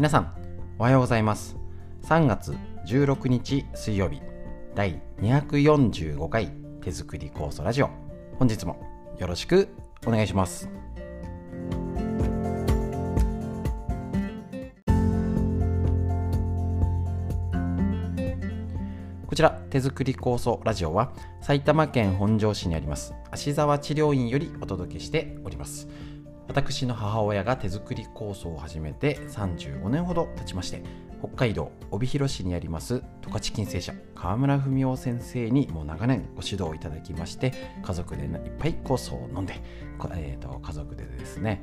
皆さんおはようございます。3月16日水曜日第245回手作り酵素ラジオ。本日もよろしくお願いします。こちら手作り酵素ラジオは埼玉県本庄市にあります芦沢治療院よりお届けしております。私の母親が手作り酵素を始めて35年ほど経ちまして北海道帯広市にあります十勝金星社川村文夫先生にもう長年ご指導いただきまして家族でいっぱい酵素を飲んで、えーと、家族でですね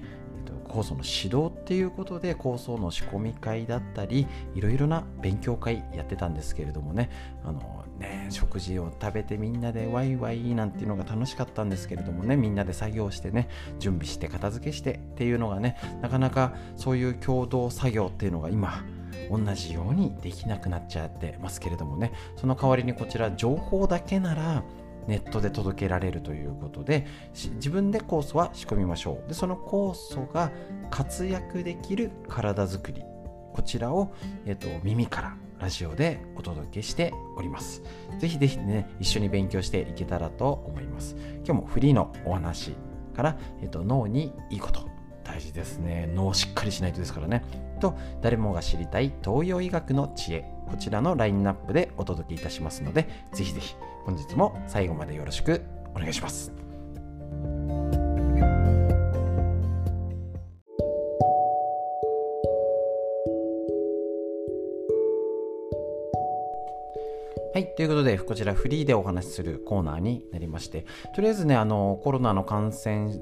酵素の指導っていうことで酵素の仕込み会だったりいろいろな勉強会やってたんですけれどもね。あのね食事を食べてみんなでワイワイなんていうのが楽しかったんですけれどもね。みんなで作業してね準備して片付けしてっていうのがねなかなかそういう共同作業っていうのが今同じようにできなくなっちゃってますけれどもね。その代わりにこちら情報だけならネットで届けられるということで自分で酵素は仕込みましょう。でその酵素が活躍できる体づくり。こちらを、えーと、耳からラジオでお届けしております。ぜひぜひね一緒に勉強していけたらと思います。今日もフリーのお話から、えーと脳にいいこと事ですね脳をしっかりしないとですからねと誰もが知りたい東洋医学の知恵こちらのラインナップでお届けいたしますのでぜひぜひ本日も最後までよろしくお願いします。はい。ということで、こちらフリーでお話しするコーナーになりまして、とりあえずね、あの、コロナの感染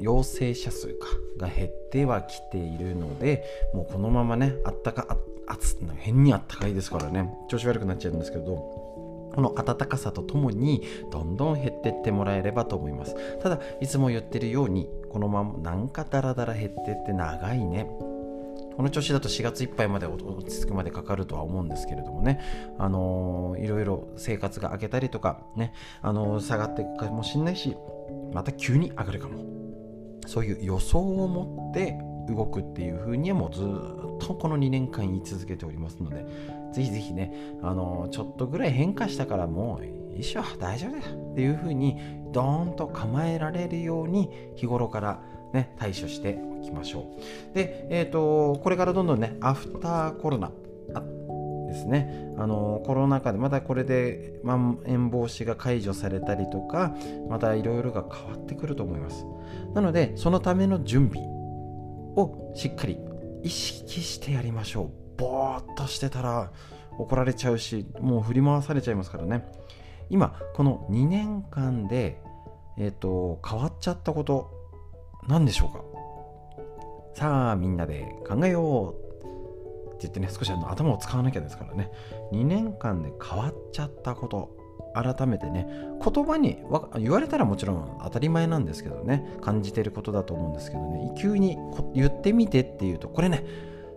陽性者数かが減ってはきているので、もうこのままね、あったか、あ、暑、変にあったかいですからね、調子悪くなっちゃうんですけど、この暖かさとともにどんどん減ってってもらえればと思います。ただいつも言ってるようにこのままなんかダラダラ減ってって長いね。この調子だと4月いっぱいまで落ち着くまでかかるとは思うんですけれどもね、あのー、いろいろ生活が明けたりとかね、あのー、下がっていくかもしれないし、また急に上がるかも。そういう予想を持って動くっていう風にはもうずっとこの2年間言い続けておりますので、ぜひぜひね、あのちょっとぐらい変化したからもう一緒大丈夫だよっていう風にドーンと構えられるように日頃からね、対処しておきましょう。で、え、ー、と、これからどんどんね、アフターコロナですね、あのコロナ禍でまたこれでまん延防止が解除されたりとか、またいろいろが変わってくると思います。なので、そのための準備をしっかり意識してやりましょう。ぼーっとしてたら怒られちゃうし、もう振り回されちゃいますからね。今、この2年間で、えっ、ー、と、変わっちゃったこと、何でしょうか？さあ、みんなで考えようって言ってね、少しあの頭を使わなきゃですからね、2年間で変わっちゃったこと、改めてね、言葉に言われたらもちろん当たり前なんですけどね、感じてることだと思うんですけどね、急に言ってみてっていうと、これね、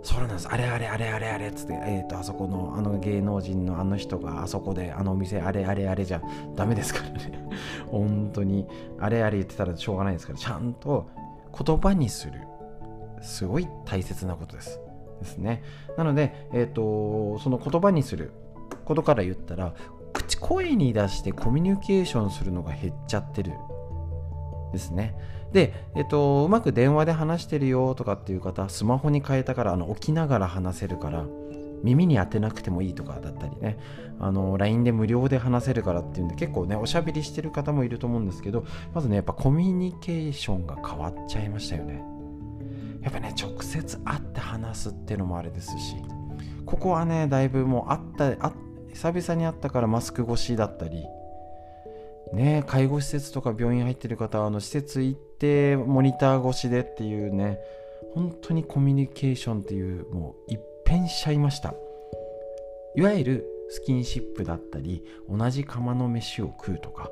そうなんです。あれあれあれあれあれっつって、えっ、ー、と、あそこのあの芸能人のあの人があそこであのお店あれあれあれじゃダメですからね。本当に、あれあれ言ってたらしょうがないですから、ちゃんと言葉にする。すごい大切なことです。ですね。なので、え、ー、と、その言葉にすることから言ったら、口声に出してコミュニケーションするのが減っちゃってるですね。で、えっと、うまく電話で話してるよとかっていう方、スマホに変えたから、あの、起きながら話せるから、耳に当てなくてもいいとかだったりね、あの、LINE で無料で話せるからっていうんで、結構ね、おしゃべりしてる方もいると思うんですけど、まずね、やっぱコミュニケーションが変わっちゃいましたよね。やっぱね、直接会って話すっていうのもあれですし、ここはね、だいぶもう会った、久々に会ったからマスク越しだったり、ね、介護施設とか病院入ってる方はあの施設行ってモニター越しでっていうね本当にコミュニケーションっていうもう一変しちゃいました。いわゆるスキンシップだったり同じ釜の飯を食うとか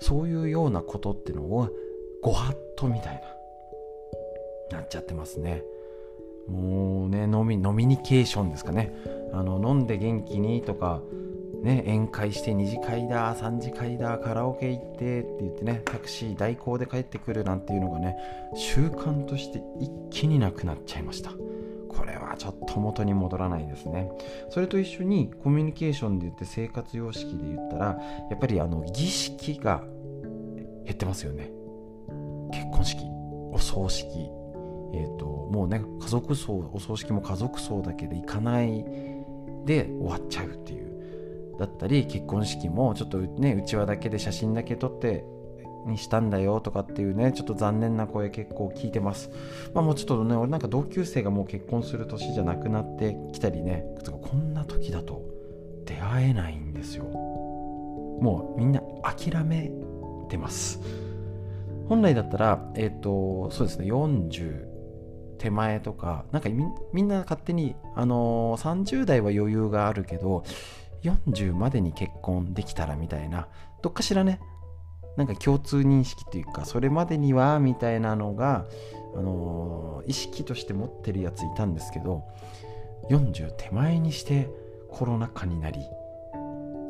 そういうようなことってのをご法度みたいななっちゃってますね。もうね飲み飲みニケーションですかね。あの飲んで元気にとかね、宴会して2次会だ3次会だカラオケ行ってって言ってねタクシー代行で帰ってくるなんていうのがね習慣として一気になくなっちゃいました。これはちょっと元に戻らないですね。それと一緒にコミュニケーションで言って生活様式で言ったらやっぱりあの儀式が減ってますよね。結婚式お葬式。えーと、もうね家族葬お葬式も家族葬だけで行かないで終わっちゃうっていう。だったり結婚式もちょっとねうちわだけで写真だけ撮ってにしたんだよとかっていうねちょっと残念な声結構聞いてます。まあもうちょっとね俺なんか同級生がもう結婚する年じゃなくなってきたりねこんな時だと出会えないんですよ。もうみんな諦めてます。本来だったらえっ、ー、とそうですね40手前とかなんかみんな勝手に、あのー、30代は余裕があるけど40までに結婚できたらみたいなどっかしらねなんか共通認識というかそれまでにはみたいなのが、あのー、意識として持ってるやついたんですけど40手前にしてコロナ禍になり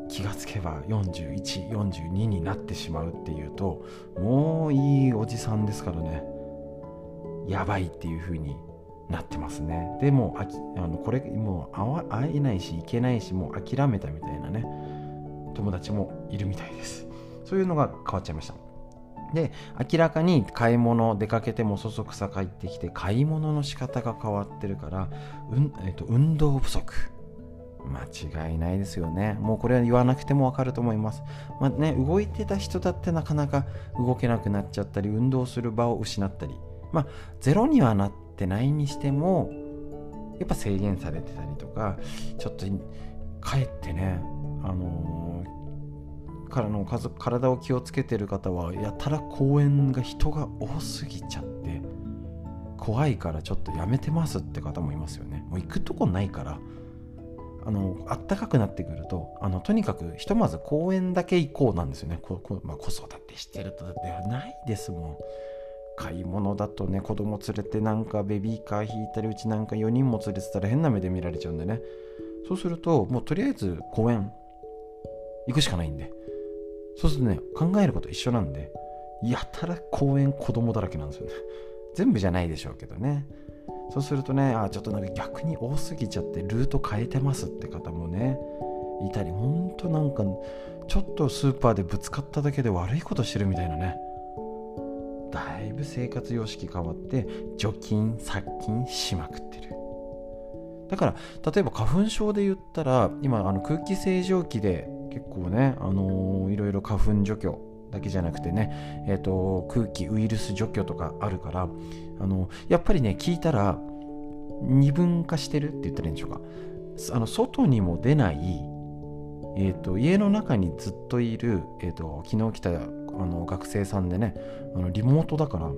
気がつけば4142になってしまうっていうともういいおじさんですからね。やばいっていう風になってますね。でもあきあのこれもう会えないし行けないしもう諦めたみたいなね友達もいるみたいです。そういうのが変わっちゃいました。で明らかに買い物出かけてもそそくさ帰ってきて買い物の仕方が変わってるから、うんえっと、運動不足。間違いないですよね。もうこれは言わなくてもわかると思います。まあね動いてた人だってなかなか動けなくなっちゃったり運動する場を失ったり。まあゼロにはなってないにしてもやっぱ制限されてたりとかちょっとかえってねあのー、からの家族体を気をつけてる方はやたら公園が人が多すぎちゃって怖いからちょっとやめてますって方もいますよね。もう行くとこないから。あの暖かくなってくるとあのとにかくひとまず公園だけ行こうなんですよね。ここ、まあ、子育てしてるとではないですもん。買い物だとね子供連れてなんかベビーカー引いたりうちなんか4人も連れてたら変な目で見られちゃうんでね。そうするともうとりあえず公園行くしかないんで。そうするとね考えること一緒なんでやたら公園子供だらけなんですよね。全部じゃないでしょうけどね。そうするとねあちょっとなんか逆に多すぎちゃってルート変えてますって方もねいたりほんとなんかちょっとスーパーでぶつかっただけで悪いことしてるみたいなね。だいぶ生活様式変わって除菌殺菌しまくってる。だから例えば花粉症で言ったら今あの空気清浄機で結構ね、あのー、いろいろ花粉除去だけじゃなくてね、えーと、空気ウイルス除去とかあるからあのやっぱりね聞いたら二分化してるって言ったらいいんでしょうか。あの外にも出ない、えーと、家の中にずっといる、えーと昨日来たあの学生さんでねあのリモートだから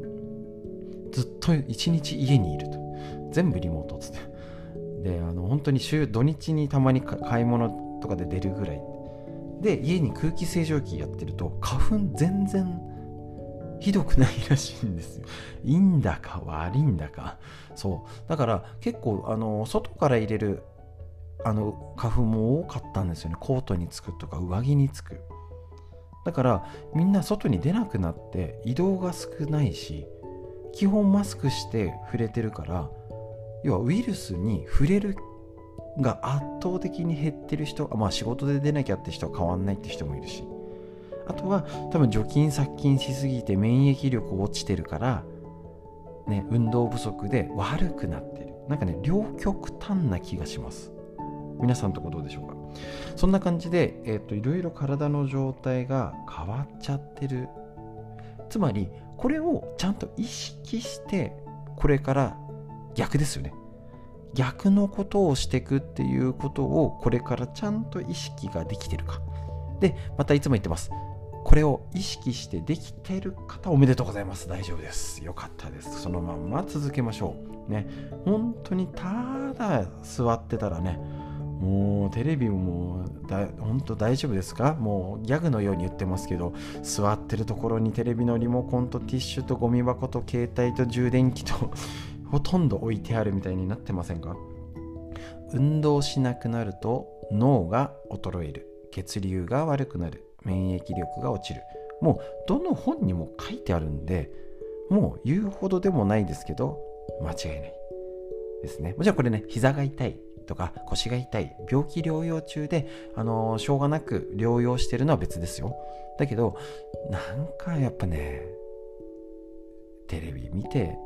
ずっと一日家にいると。全部リモートっつって。であの本当に週土日にたまに買い物とかで出るぐらい。で家に空気清浄機やってると花粉全然ひどくないらしいんですよ。いいんだか悪いんだか。そう。だから結構あの外から入れるあの花粉も多かったんですよね。コートにつくとか上着につく。だからみんな外に出なくなって移動が少ないし基本マスクして触れてるから要はウイルスに触れるが圧倒的に減ってる人まあ仕事で出なきゃって人は変わんないって人もいるし。あとは多分除菌殺菌しすぎて免疫力落ちてるからね運動不足で悪くなってる。なんかね両極端な気がします。皆さんとこどうでしょうか？そんな感じで、えーと、いろいろ体の状態が変わっちゃってる。つまりこれをちゃんと意識してこれから逆ですよね。逆のことをしていくっていうことをこれからちゃんと意識ができてるか。でまたいつも言ってます。これを意識してできてる方おめでとうございます。大丈夫です。よかったです。そのまんま続けましょう。ね。本当にただ座ってたらねもうテレビもだ本当大丈夫ですか？もうギャグのように言ってますけど座ってるところにテレビのリモコンとティッシュとゴミ箱と携帯と充電器とほとんど置いてあるみたいになってませんか？運動しなくなると脳が衰える。血流が悪くなる。免疫力が落ちる。もうどの本にも書いてあるんでもう言うほどでもないですけど間違いない。ですね。もちろんこれね膝が痛いとか腰が痛い病気療養中で、あのー、しょうがなく療養してるのは別ですよ。だけどなんかやっぱねテレビ見て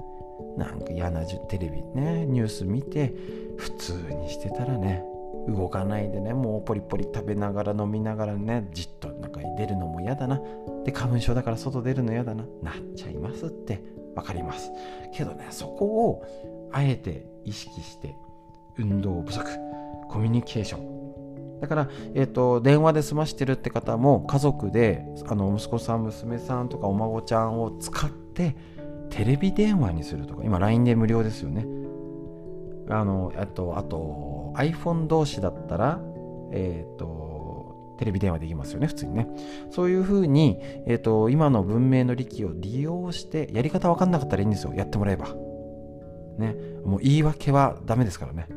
なんか嫌なテレビねニュース見て普通にしてたらね動かないでねもうポリポリ食べながら飲みながらねじっと中に出るのも嫌だな。で花粉症だから外出るの嫌だな。なっちゃいますって分かります。けどねそこをあえて意識して運動不足コミュニケーション。だから、えーと、電話で済ましてるって方も家族であの息子さん娘さんとかお孫ちゃんを使ってテレビ電話にするとか今 LINE で無料ですよね。あのあとあと iPhone 同士だったらえっ、ー、とテレビ電話できますよね普通にね。そういうふうに、えーと、今の文明の利器を利用してやり方分かんなかったらいいんですよやってもらえば。ね。もう言い訳はダメですからね。あ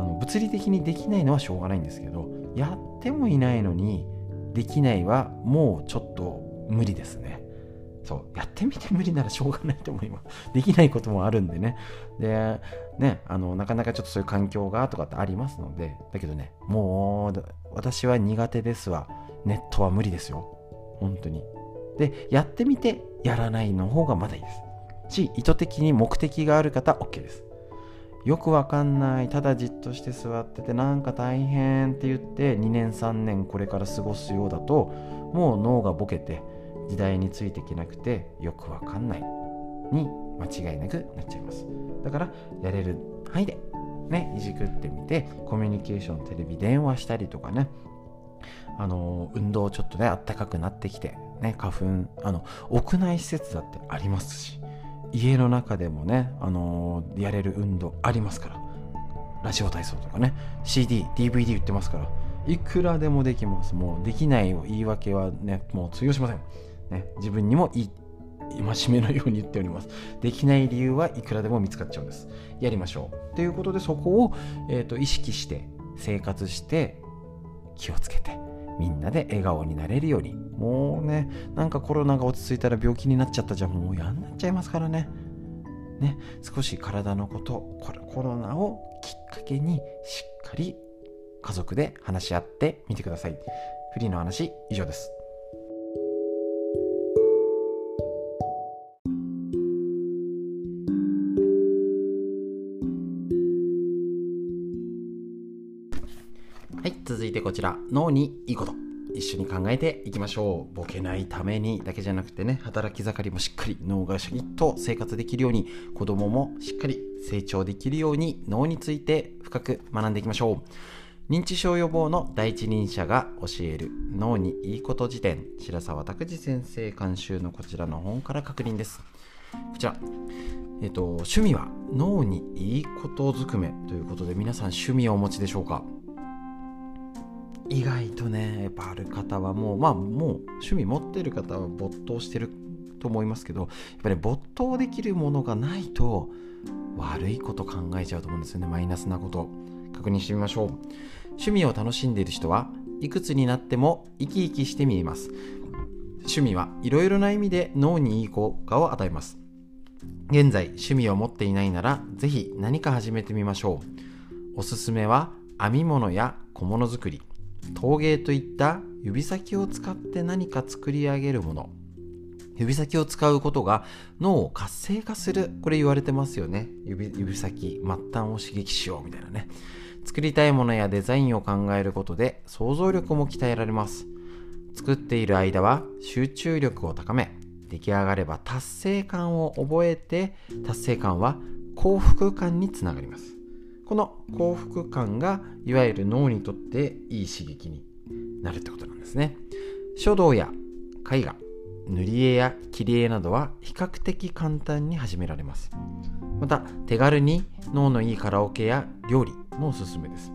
の物理的にできないのはしょうがないんですけどやってもいないのにできないはもうちょっと無理ですね。そうやってみて無理ならしょうがないと思います。できないこともあるんでね。でねあのなかなかちょっとそういう環境がとかってありますのでだけどねもう私は苦手ですわ。ネットは無理ですよ。本当に。でやってみてやらないの方がまだいいです。し意図的に目的がある方 OK です。よくわかんない。ただじっとして座っててなんか大変って言って2年3年これから過ごすようだともう脳がボケて時代についていけなくてよくわかんない。に間違いなくなっちゃいます。だからやれる範囲でねいじくってみてコミュニケーションテレビ電話したりとかね。あの運動ちょっとねあったかくなってきてね花粉あの屋内施設だってありますし家の中でもねあのやれる運動ありますから。ラジオ体操とかね。CD、DVD 売ってますからいくらでもできます。もうできない言い訳はねもう通用しません。ね、自分にもいい戒めのように言っております。できない理由はいくらでも見つかっちゃうんです。やりましょう。ということでそこを、えーと、意識して生活して気をつけてみんなで笑顔になれるようにもうねなんかコロナが落ち着いたら病気になっちゃったじゃんもう嫌になっちゃいますからね。ね少し体のことコロナをきっかけにしっかり家族で話し合ってみてください。フリーの話以上です。はい続いてこちら脳にいいこと。一緒に考えていきましょう。ボケないためにだけじゃなくてね働き盛りもしっかり脳がシャキッと生活できるように子供もしっかり成長できるように脳について深く学んでいきましょう。認知症予防の第一人者が教える脳にいいこと辞典。白沢拓司先生監修のこちらの本から確認です。こちら。えっと趣味は脳にいいことずくめということで皆さん趣味をお持ちでしょうか？意外とねやっぱある方はもうまあもう趣味持ってる方は没頭してると思いますけどやっぱり、ね、没頭できるものがないと悪いこと考えちゃうと思うんですよね。マイナスなこと。確認してみましょう。趣味を楽しんでいる人はいくつになっても生き生きして見えます。趣味はいろいろな意味で脳にいい効果を与えます。現在趣味を持っていないならぜひ何か始めてみましょう。おすすめは編み物や小物作り。陶芸といった指先を使って何か作り上げるもの。指先を使うことが脳を活性化する。これ言われてますよね。指指先末端を刺激しようみたいなね。作りたいものやデザインを考えることで想像力も鍛えられます。作っている間は集中力を高め出来上がれば達成感を覚えて達成感は幸福感につながります。この幸福感がいわゆる脳にとっていい刺激になるってことなんですね。書道や絵画塗り絵や切り絵などは比較的簡単に始められます。また手軽に脳のいいカラオケや料理もおすすめです。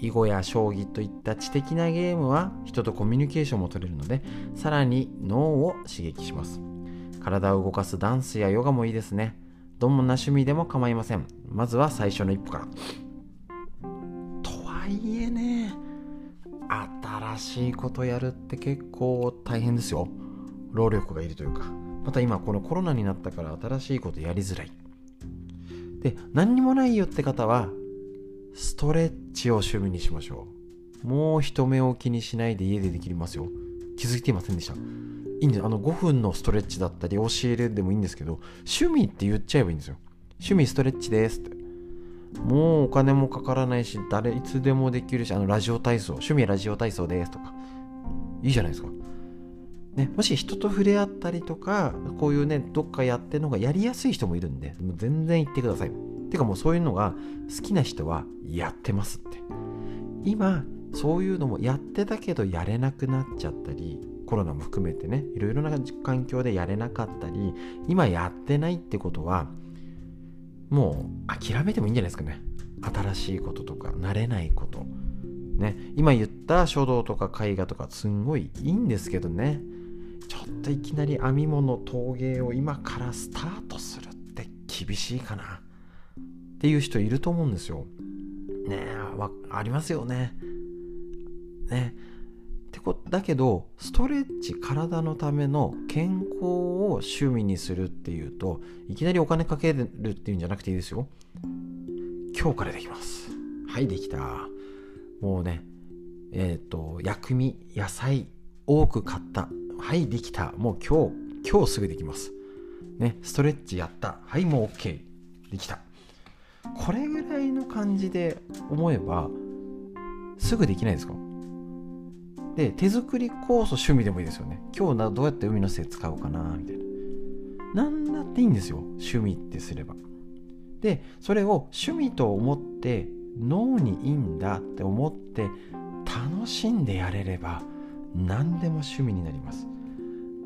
囲碁や将棋といった知的なゲームは人とコミュニケーションも取れるのでさらに脳を刺激します。体を動かすダンスやヨガもいいですね。どんな趣味でも構いません。まずは最初の一歩から。とはいえね新しいことやるって結構大変ですよ。労力がいるというか。また今このコロナになったから新しいことやりづらい。で何にもないよって方はストレッチを趣味にしましょう。もう人目を気にしないで家でできますよ。気づいていませんでした。いいんです。あの5分のストレッチだったり教えるでもいいんですけど趣味って言っちゃえばいいんですよ。趣味ストレッチですって。もうお金もかからないし誰いつでもできるしあのラジオ体操。趣味ラジオ体操ですとか。いいじゃないですか。ね、もし人と触れ合ったりとかこういうねどっかやってるのがやりやすい人もいるんでもう全然言ってください。てかもうそういうのが好きな人はやってますって。今そういうのもやってたけどやれなくなっちゃったりコロナも含めてねいろいろな環境でやれなかったり今やってないってことはもう諦めてもいいんじゃないですかね。新しいこととか慣れないこと。ね。今言った書道とか絵画とかすんごいいいんですけどね。ちょっといきなり編み物陶芸を今からスタートするって厳しいかな。っていう人いると思うんですよ。ねえありますよね。ね。こだけどストレッチ体のための健康を趣味にするっていうといきなりお金かけるっていうんじゃなくていいですよ。今日からできます。はいできた。もうねえっ、ー、と薬味野菜多く買った。はいできた。もう今日今日すぐできます。ねストレッチやった。はいもう OK できた。これぐらいの感じで思えばすぐできないですか？で手作り酵素趣味でもいいですよね。今日どうやって海の精使おうかなみたいな。何だっていいんですよ趣味ってすれば。でそれを趣味と思って脳にいいんだって思って楽しんでやれれば何でも趣味になります。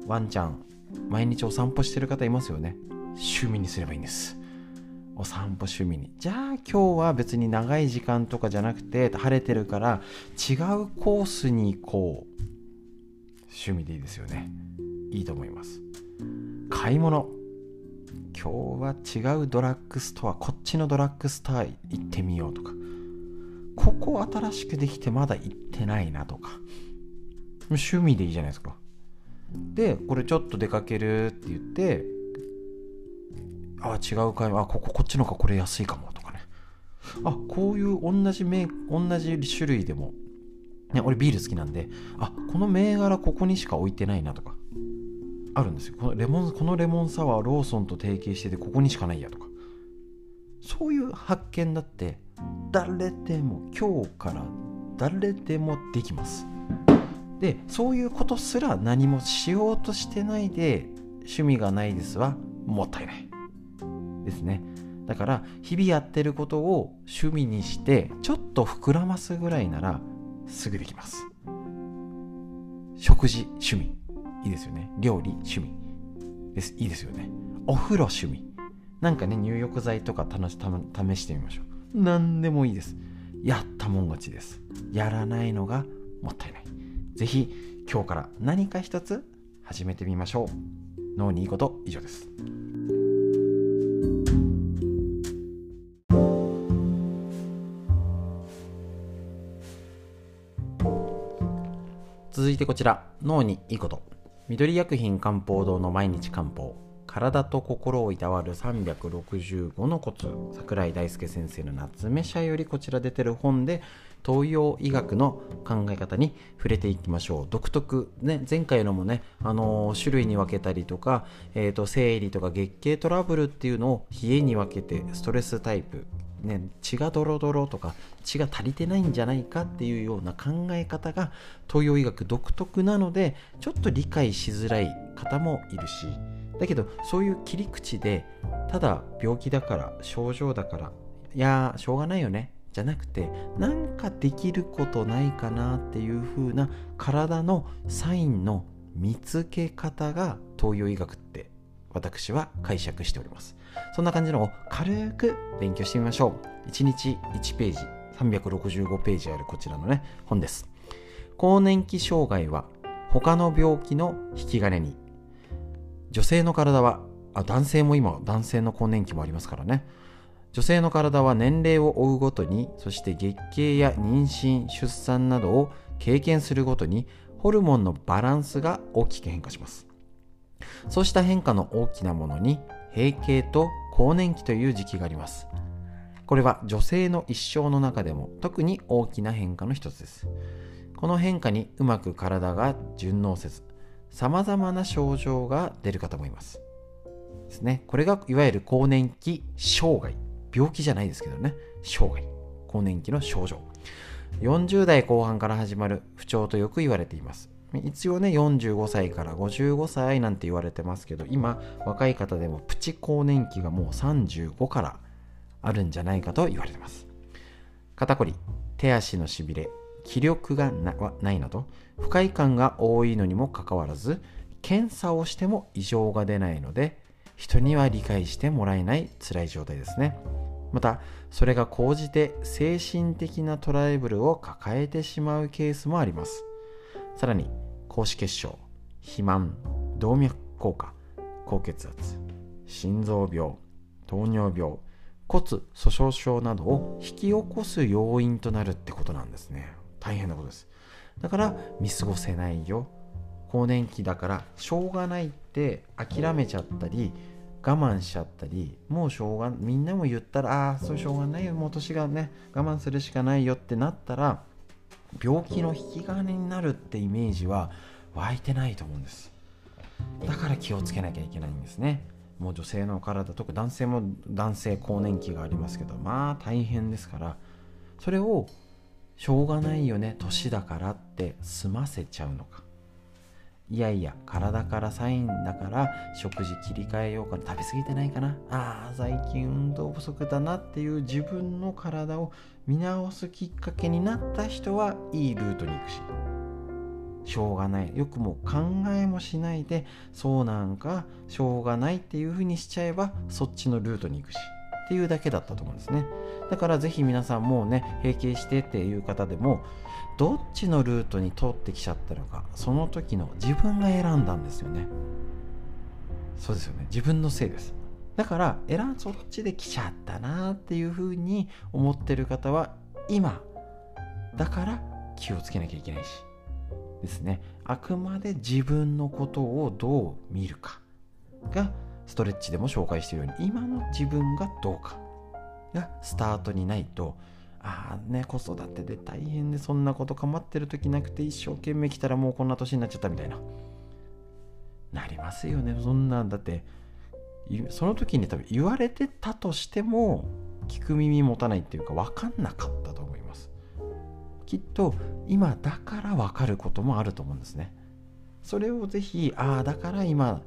ワンちゃん毎日お散歩してる方いますよね。趣味にすればいいんです。お散歩趣味に。じゃあ今日は別に長い時間とかじゃなくて晴れてるから違うコースに行こう。趣味でいいですよね。いいと思います。買い物。今日は違うドラッグストアこっちのドラッグストア行ってみようとか。ここ新しくできてまだ行ってないなとか。趣味でいいじゃないですか。でこれちょっと出かけるって言ってあ違う買い。あこここっちの方がこれ安いかもとかね。あこういう同じ銘同じ種類でも。ね俺ビール好きなんで。あこの銘柄ここにしか置いてないなとか。あるんですよ。このレモンこのレモンサワーローソンと提携しててここにしかないやとか。そういう発見だって誰でも今日から誰でもできます。でそういうことすら何もしようとしてないで趣味がないですはもったいない。ですね。だから日々やってることを趣味にしてちょっと膨らますぐらいならすぐできます。食事趣味。いいですよね。料理趣味。です。いいですよね。お風呂趣味。なんかね入浴剤とか試してみましょう。何でもいいです。やったもん勝ちです。やらないのがもったいない。ぜひ今日から何か一つ始めてみましょう。脳にいいこと以上です。いてこちら。脳にいいこと。緑薬品漢方堂の毎日漢方。体と心をいたわる365のコツ。桜井大輔先生の夏目社よりこちら出てる本で東洋医学の考え方に触れていきましょう。独特ね前回のもね、あのー、種類に分けたりとか、えーと、生理とか月経トラブルっていうのを冷えに分けてストレスタイプね、血がドロドロとか血が足りてないんじゃないかっていうような考え方が東洋医学独特なのでちょっと理解しづらい方もいるしだけどそういう切り口でただ病気だから症状だからいやしょうがないよねじゃなくてなんかできることないかなっていう風な体のサインの見つけ方が東洋医学って私は解釈しております。そんな感じのを軽く勉強してみましょう。1日1ページ365ページあるこちらのね本です。更年期障害は他の病気の引き金に。女性の体はあ男性も今男性の更年期もありますからね。女性の体は年齢を追うごとにそして月経や妊娠出産などを経験するごとにホルモンのバランスが大きく変化します。そうした変化の大きなものに閉経と更年期という時期があります。これは女性の一生の中でも特に大きな変化の一つです。この変化にうまく体が順応せず様々な症状が出る方もいます。ですね。これがいわゆる更年期障害。病気じゃないですけどね。障害。更年期の症状。40代後半から始まる不調とよく言われています。一応ね45歳から55歳なんて言われてますけど今若い方でもプチ更年期がもう35からあるんじゃないかと言われてます。肩こり手足のしびれ気力がないなど不快感が多いのにもかかわらず検査をしても異常が出ないので人には理解してもらえない辛い状態ですね。またそれが高じて精神的なトラブルを抱えてしまうケースもあります。さらに高脂血症肥満動脈硬化高血圧心臓病糖尿病骨粗鬆症などを引き起こす要因となるってことなんですね。大変なことです。だから見過ごせないよ。更年期だからしょうがないって諦めちゃったり我慢しちゃったりもうしょうがみんなも言ったらああそうしょうがないよ。もう年がね我慢するしかないよってなったら病気の引き金になるってイメージは湧いてないと思うんです。だから気をつけなきゃいけないんですね。もう女性の体特に男性も男性更年期がありますけどまあ大変ですからそれをしょうがないよね年だからって済ませちゃうのか。いやいや体からサインだから食事切り替えようかな。食べ過ぎてないかな。ああ最近運動不足だなっていう自分の体を見直すきっかけになった人はいいルートに行くし。しょうがない。よくも考えもしないでそうなんかしょうがないっていうふうにしちゃえばそっちのルートに行くし。っていうだけだったと思うんですね。だからぜひ皆さんもうね閉経してっていう方でもどっちのルートに通ってきちゃったのかその時の自分が選んだんですよね。そうですよね。自分のせいです。だから選そっちで来ちゃったなっていうふうに思ってる方は今。だから気をつけなきゃいけないし。ですね。あくまで自分のことをどう見るか。がストレッチでも紹介しているように今の自分がどうか。がスタートにないとああね子育てで大変でそんなこと構ってる時なくて一生懸命来たらもうこんな年になっちゃったみたいな。なりますよねそんなんだって。その時に多分言われてたとしても聞く耳持たないっていうか分かんなかったと思います。きっと今だから分かることもあると思うんですね。それをぜひああだから今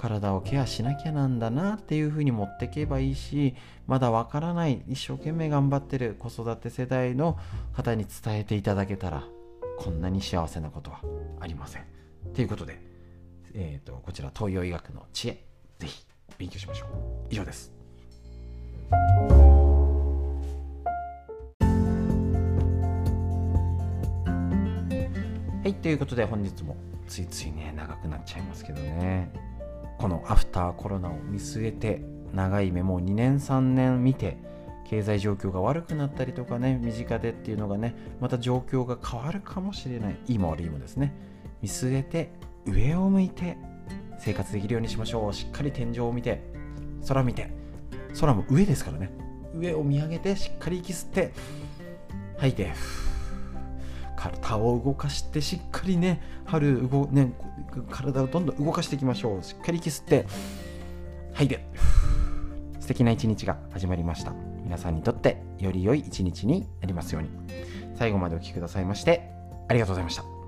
体をケアしなきゃなんだなっていうふうに持ってけばいいしまだわからない一生懸命頑張ってる子育て世代の方に伝えていただけたらこんなに幸せなことはありません。ということで、えーと、こちら東洋医学の知恵ぜひ勉強しましょう。以上です。はいということで本日もついついね長くなっちゃいますけどね。このアフターコロナを見据えて長い目もう2年3年見て経済状況が悪くなったりとかね身近でっていうのがねまた状況が変わるかもしれないいいも悪いもですね。見据えて上を向いて生活できるようにしましょう。しっかり天井を見て空見て空も上ですからね。上を見上げてしっかり息吸って吐いて体を動かしてしっかりね春動、ね、体をどんどん動かしていきましょう。しっかり息吸って。吐いて素敵な一日が始まりました。皆さんにとってより良い一日になりますように。最後までお聴きくださいましてありがとうございました。